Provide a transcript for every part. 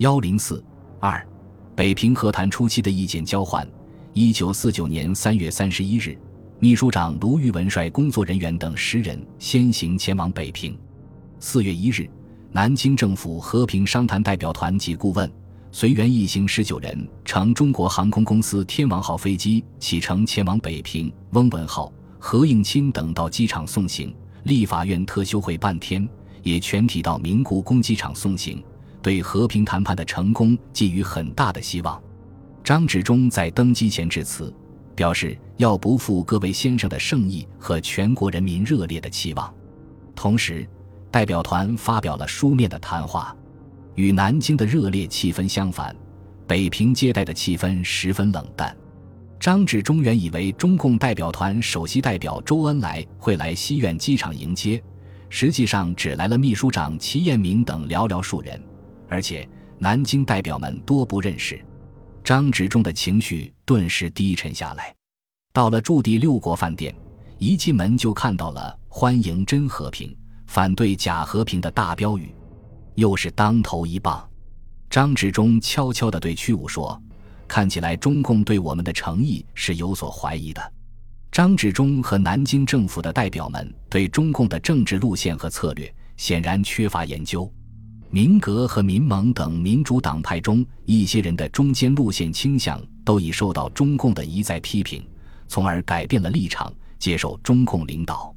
幺零四二，北平和谈初期的意见交换。一九四九年三月三十一日，秘书长卢玉文率工作人员等十人先行前往北平。四月一日，南京政府和平商谈代表团及顾问随员一行十九人乘中国航空公司天王号飞机启程前往北平。翁文浩、何应钦等到机场送行，立法院特休会半天，也全体到明故宫机场送行。对和平谈判的成功寄予很大的希望。张治中在登基前致辞，表示要不负各位先生的盛意和全国人民热烈的期望。同时，代表团发表了书面的谈话，与南京的热烈气氛相反，北平接待的气氛十分冷淡。张治中原以为中共代表团首席代表周恩来会来西苑机场迎接，实际上只来了秘书长齐彦明等寥寥数人。而且南京代表们多不认识，张治中的情绪顿时低沉下来。到了驻地六国饭店，一进门就看到了“欢迎真和平，反对假和平”的大标语，又是当头一棒。张治中悄悄地对屈武说：“看起来中共对我们的诚意是有所怀疑的。”张治中和南京政府的代表们对中共的政治路线和策略显然缺乏研究。民革和民盟等民主党派中一些人的中间路线倾向都已受到中共的一再批评，从而改变了立场，接受中共领导。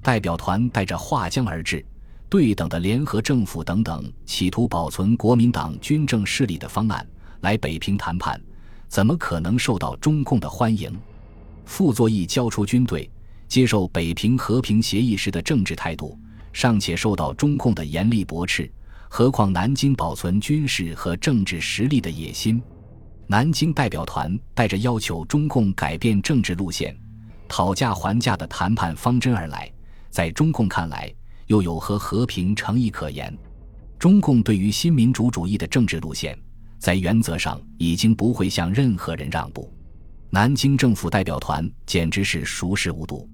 代表团带着划江而治、对等的联合政府等等，企图保存国民党军政势力的方案来北平谈判，怎么可能受到中共的欢迎？傅作义交出军队，接受北平和平协议时的政治态度，尚且受到中共的严厉驳斥。何况南京保存军事和政治实力的野心，南京代表团带着要求中共改变政治路线、讨价还价的谈判方针而来，在中共看来又有何和平诚意可言？中共对于新民主主义的政治路线，在原则上已经不会向任何人让步。南京政府代表团简直是熟视无睹。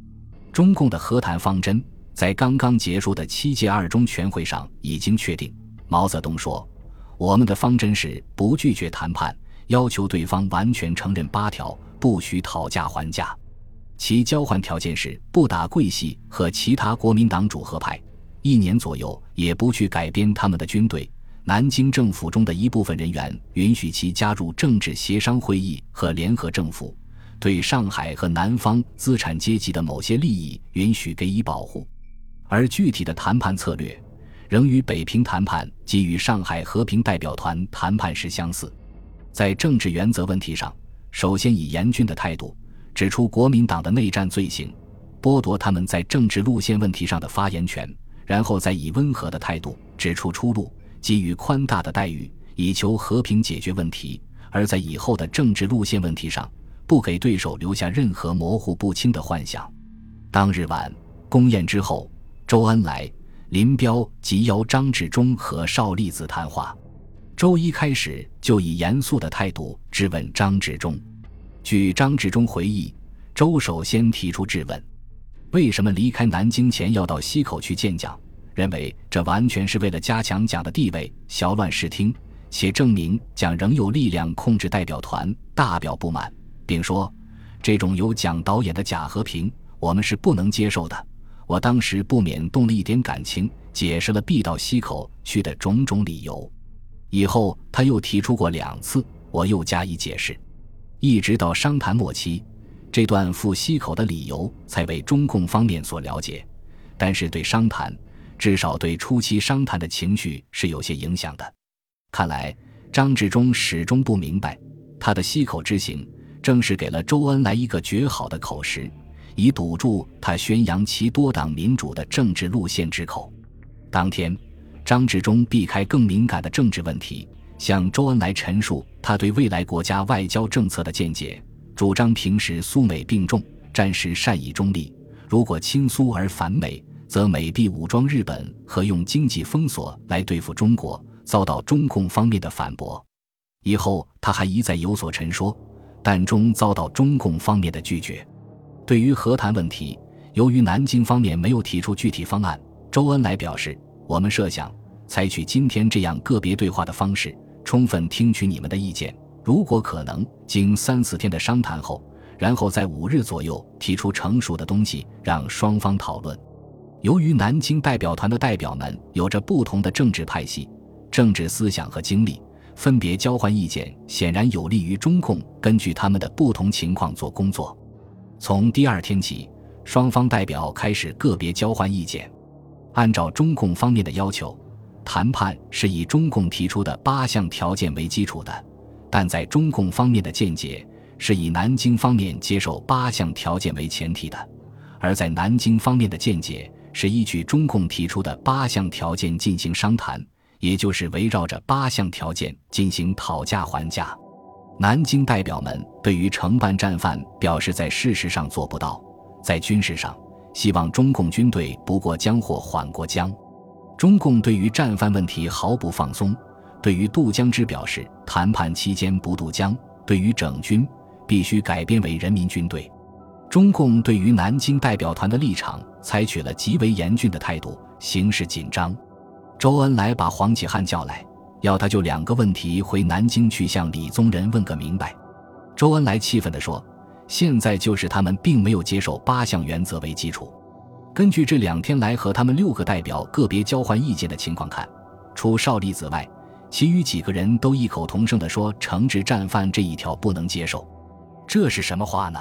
中共的和谈方针，在刚刚结束的七届二中全会上已经确定。毛泽东说：“我们的方针是不拒绝谈判，要求对方完全承认八条，不许讨价还价。其交换条件是不打桂系和其他国民党主和派，一年左右也不去改编他们的军队。南京政府中的一部分人员允许其加入政治协商会议和联合政府，对上海和南方资产阶级的某些利益允许给予保护，而具体的谈判策略。”仍与北平谈判及与上海和平代表团谈判时相似，在政治原则问题上，首先以严峻的态度指出国民党的内战罪行，剥夺他们在政治路线问题上的发言权；然后再以温和的态度指出出路，给予宽大的待遇，以求和平解决问题；而在以后的政治路线问题上，不给对手留下任何模糊不清的幻想。当日晚，宫宴之后，周恩来。林彪即邀张治中和邵力子谈话，周一开始就以严肃的态度质问张治中。据张治中回忆，周首先提出质问：为什么离开南京前要到西口去见蒋？认为这完全是为了加强蒋的地位，淆乱视听，且证明蒋仍有力量控制代表团，大表不满，并说这种由蒋导演的假和平，我们是不能接受的。我当时不免动了一点感情，解释了必到西口去的种种理由。以后他又提出过两次，我又加以解释。一直到商谈末期，这段赴西口的理由才为中共方面所了解。但是对商谈，至少对初期商谈的情绪是有些影响的。看来张治中始终不明白，他的西口之行正是给了周恩来一个绝好的口实。以堵住他宣扬其多党民主的政治路线之口。当天，张治中避开更敏感的政治问题，向周恩来陈述他对未来国家外交政策的见解，主张平时苏美并重，战时善以中立。如果亲苏而反美，则美必武装日本和用经济封锁来对付中国，遭到中共方面的反驳。以后他还一再有所陈说，但终遭到中共方面的拒绝。对于和谈问题，由于南京方面没有提出具体方案，周恩来表示：“我们设想采取今天这样个别对话的方式，充分听取你们的意见，如果可能，经三四天的商谈后，然后在五日左右提出成熟的东西，让双方讨论。由于南京代表团的代表们有着不同的政治派系、政治思想和经历，分别交换意见，显然有利于中共根据他们的不同情况做工作。从第二天起，双方代表开始个别交换意见。按照中共方面的要求，谈判是以中共提出的八项条件为基础的，但在中共方面的见解是以南京方面接受八项条件为前提的，而在南京方面的见解是依据中共提出的八项条件进行商谈，也就是围绕着八项条件进行讨价还价。南京代表们对于承办战犯表示，在事实上做不到，在军事上希望中共军队不过江或缓过江。中共对于战犯问题毫不放松，对于渡江之表示，谈判期间不渡江；对于整军，必须改编为人民军队。中共对于南京代表团的立场采取了极为严峻的态度，形势紧张。周恩来把黄启汉叫来。要他就两个问题回南京去向李宗仁问个明白。周恩来气愤地说：“现在就是他们并没有接受八项原则为基础。根据这两天来和他们六个代表个别交换意见的情况看，除少利子外，其余几个人都异口同声地说惩治战犯这一条不能接受。这是什么话呢？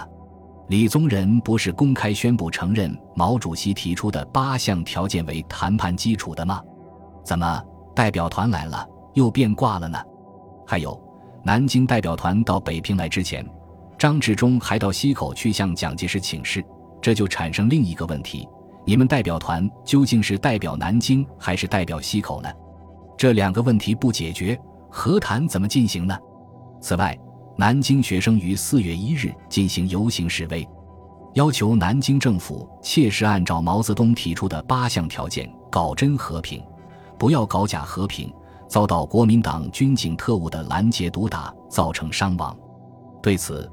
李宗仁不是公开宣布承认毛主席提出的八项条件为谈判基础的吗？怎么代表团来了？”又变卦了呢。还有，南京代表团到北平来之前，张治中还到西口去向蒋介石请示，这就产生另一个问题：你们代表团究竟是代表南京还是代表西口呢？这两个问题不解决，和谈怎么进行呢？此外，南京学生于四月一日进行游行示威，要求南京政府切实按照毛泽东提出的八项条件搞真和平，不要搞假和平。遭到国民党军警特务的拦截毒打，造成伤亡。对此，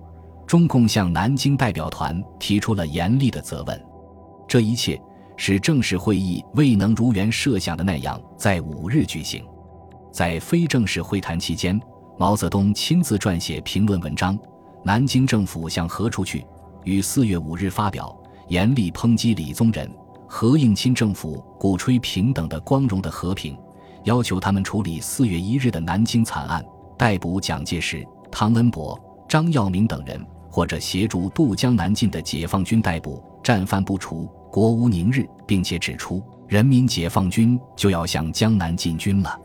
中共向南京代表团提出了严厉的责问。这一切使正式会议未能如原设想的那样在五日举行。在非正式会谈期间，毛泽东亲自撰写评论文章《南京政府向何处去》，于四月五日发表，严厉抨击李宗仁、何应钦政府鼓吹平等的光荣的和平。要求他们处理四月一日的南京惨案，逮捕蒋介石、汤恩伯、张耀明等人，或者协助渡江南进的解放军逮捕战犯不除，国无宁日，并且指出人民解放军就要向江南进军了。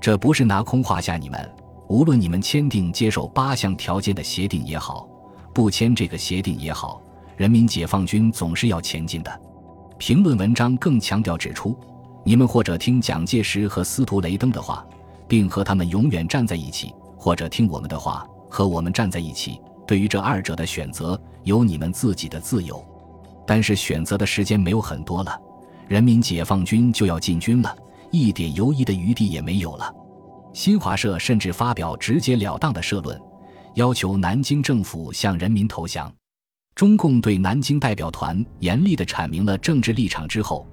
这不是拿空话吓你们。无论你们签订接受八项条件的协定也好，不签这个协定也好，人民解放军总是要前进的。评论文章更强调指出。你们或者听蒋介石和司徒雷登的话，并和他们永远站在一起，或者听我们的话，和我们站在一起。对于这二者的选择，有你们自己的自由。但是选择的时间没有很多了，人民解放军就要进军了，一点犹疑的余地也没有了。新华社甚至发表直截了当的社论，要求南京政府向人民投降。中共对南京代表团严厉地阐明了政治立场之后。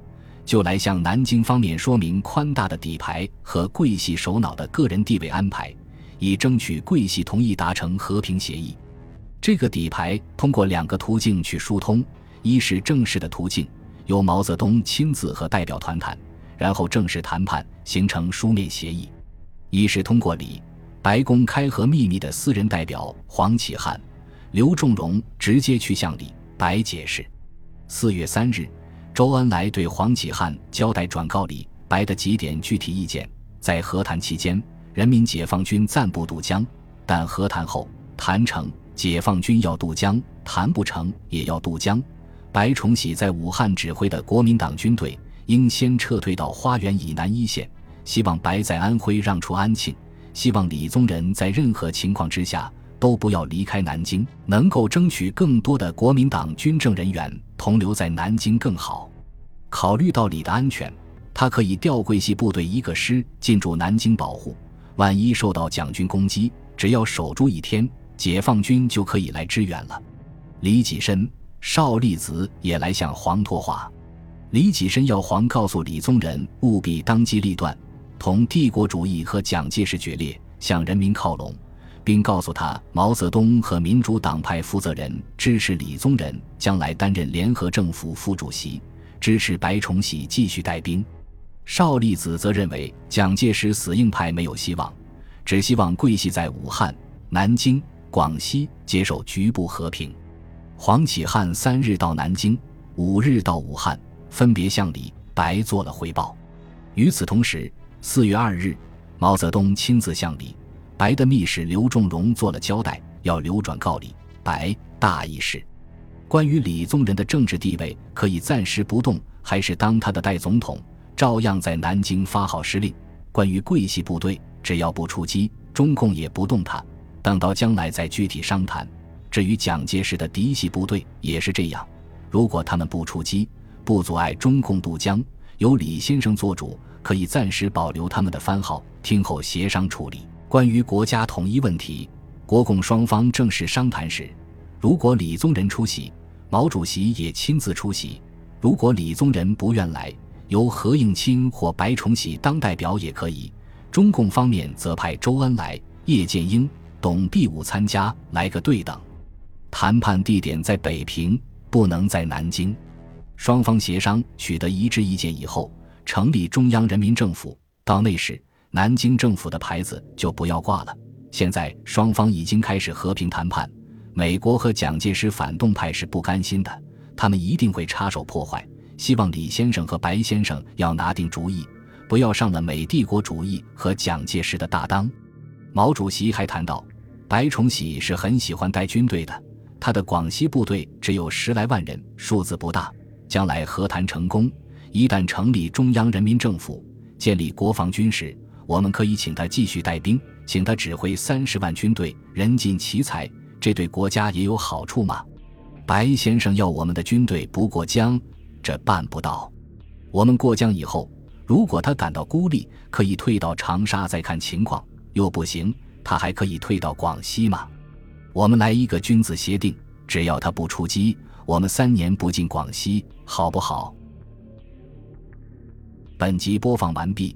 就来向南京方面说明宽大的底牌和桂系首脑的个人地位安排，以争取桂系同意达成和平协议。这个底牌通过两个途径去疏通：一是正式的途径，由毛泽东亲自和代表团谈，然后正式谈判形成书面协议；一是通过李白公开和秘密的私人代表黄启汉、刘仲荣直接去向李白解释。四月三日。周恩来对黄启汉交代转告李白的几点具体意见：在和谈期间，人民解放军暂不渡江；但和谈后谈成，解放军要渡江；谈不成，也要渡江。白崇禧在武汉指挥的国民党军队应先撤退到花园以南一线，希望白在安徽让出安庆，希望李宗仁在任何情况之下都不要离开南京，能够争取更多的国民党军政人员同留在南京更好。考虑到李的安全，他可以调桂系部队一个师进驻南京保护。万一受到蒋军攻击，只要守住一天，解放军就可以来支援了。李济深、邵力子也来向黄托话。李济深要黄告诉李宗仁，务必当机立断，同帝国主义和蒋介石决裂，向人民靠拢，并告诉他毛泽东和民主党派负责人支持李宗仁将来担任联合政府副主席，支持白崇禧继续带兵。邵力子则认为蒋介石死硬派没有希望，只希望桂系在武汉、南京、广西接受局部和平。黄启汉三日到南京，五日到武汉，分别向李白做了汇报。与此同时，四月二日，毛泽东亲自向李白的密使刘仲荣做了交代，要流转告李白大意是：关于李宗仁的政治地位，可以暂时不动，还是当他的代总统，照样在南京发号施令。关于桂系部队，只要不出击，中共也不动他，等到将来再具体商谈。至于蒋介石的嫡系部队也是这样，如果他们不出击，不阻碍中共渡江，由李先生做主，可以暂时保留他们的番号，听候协商处理。关于国家统一问题，国共双方正式商谈时，如果李宗仁出席，毛主席也亲自出席；如果李宗仁不愿来，由何应钦或白崇禧当代表也可以。中共方面则派周恩来、叶剑英、董必武参加，来个对等。谈判地点在北平，不能在南京。双方协商取得一致意见以后，成立中央人民政府。到那时，南京政府的牌子就不要挂了。现在双方已经开始和平谈判，美国和蒋介石反动派是不甘心的，他们一定会插手破坏。希望李先生和白先生要拿定主意，不要上了美帝国主义和蒋介石的大当。毛主席还谈到，白崇禧是很喜欢带军队的。他的广西部队只有十来万人，数字不大。将来和谈成功，一旦成立中央人民政府，建立国防军时，我们可以请他继续带兵，请他指挥三十万军队，人尽其才，这对国家也有好处嘛。白先生要我们的军队不过江，这办不到。我们过江以后，如果他感到孤立，可以退到长沙再看情况；又不行，他还可以退到广西嘛。我们来一个君子协定，只要他不出击，我们三年不进广西，好不好？本集播放完毕，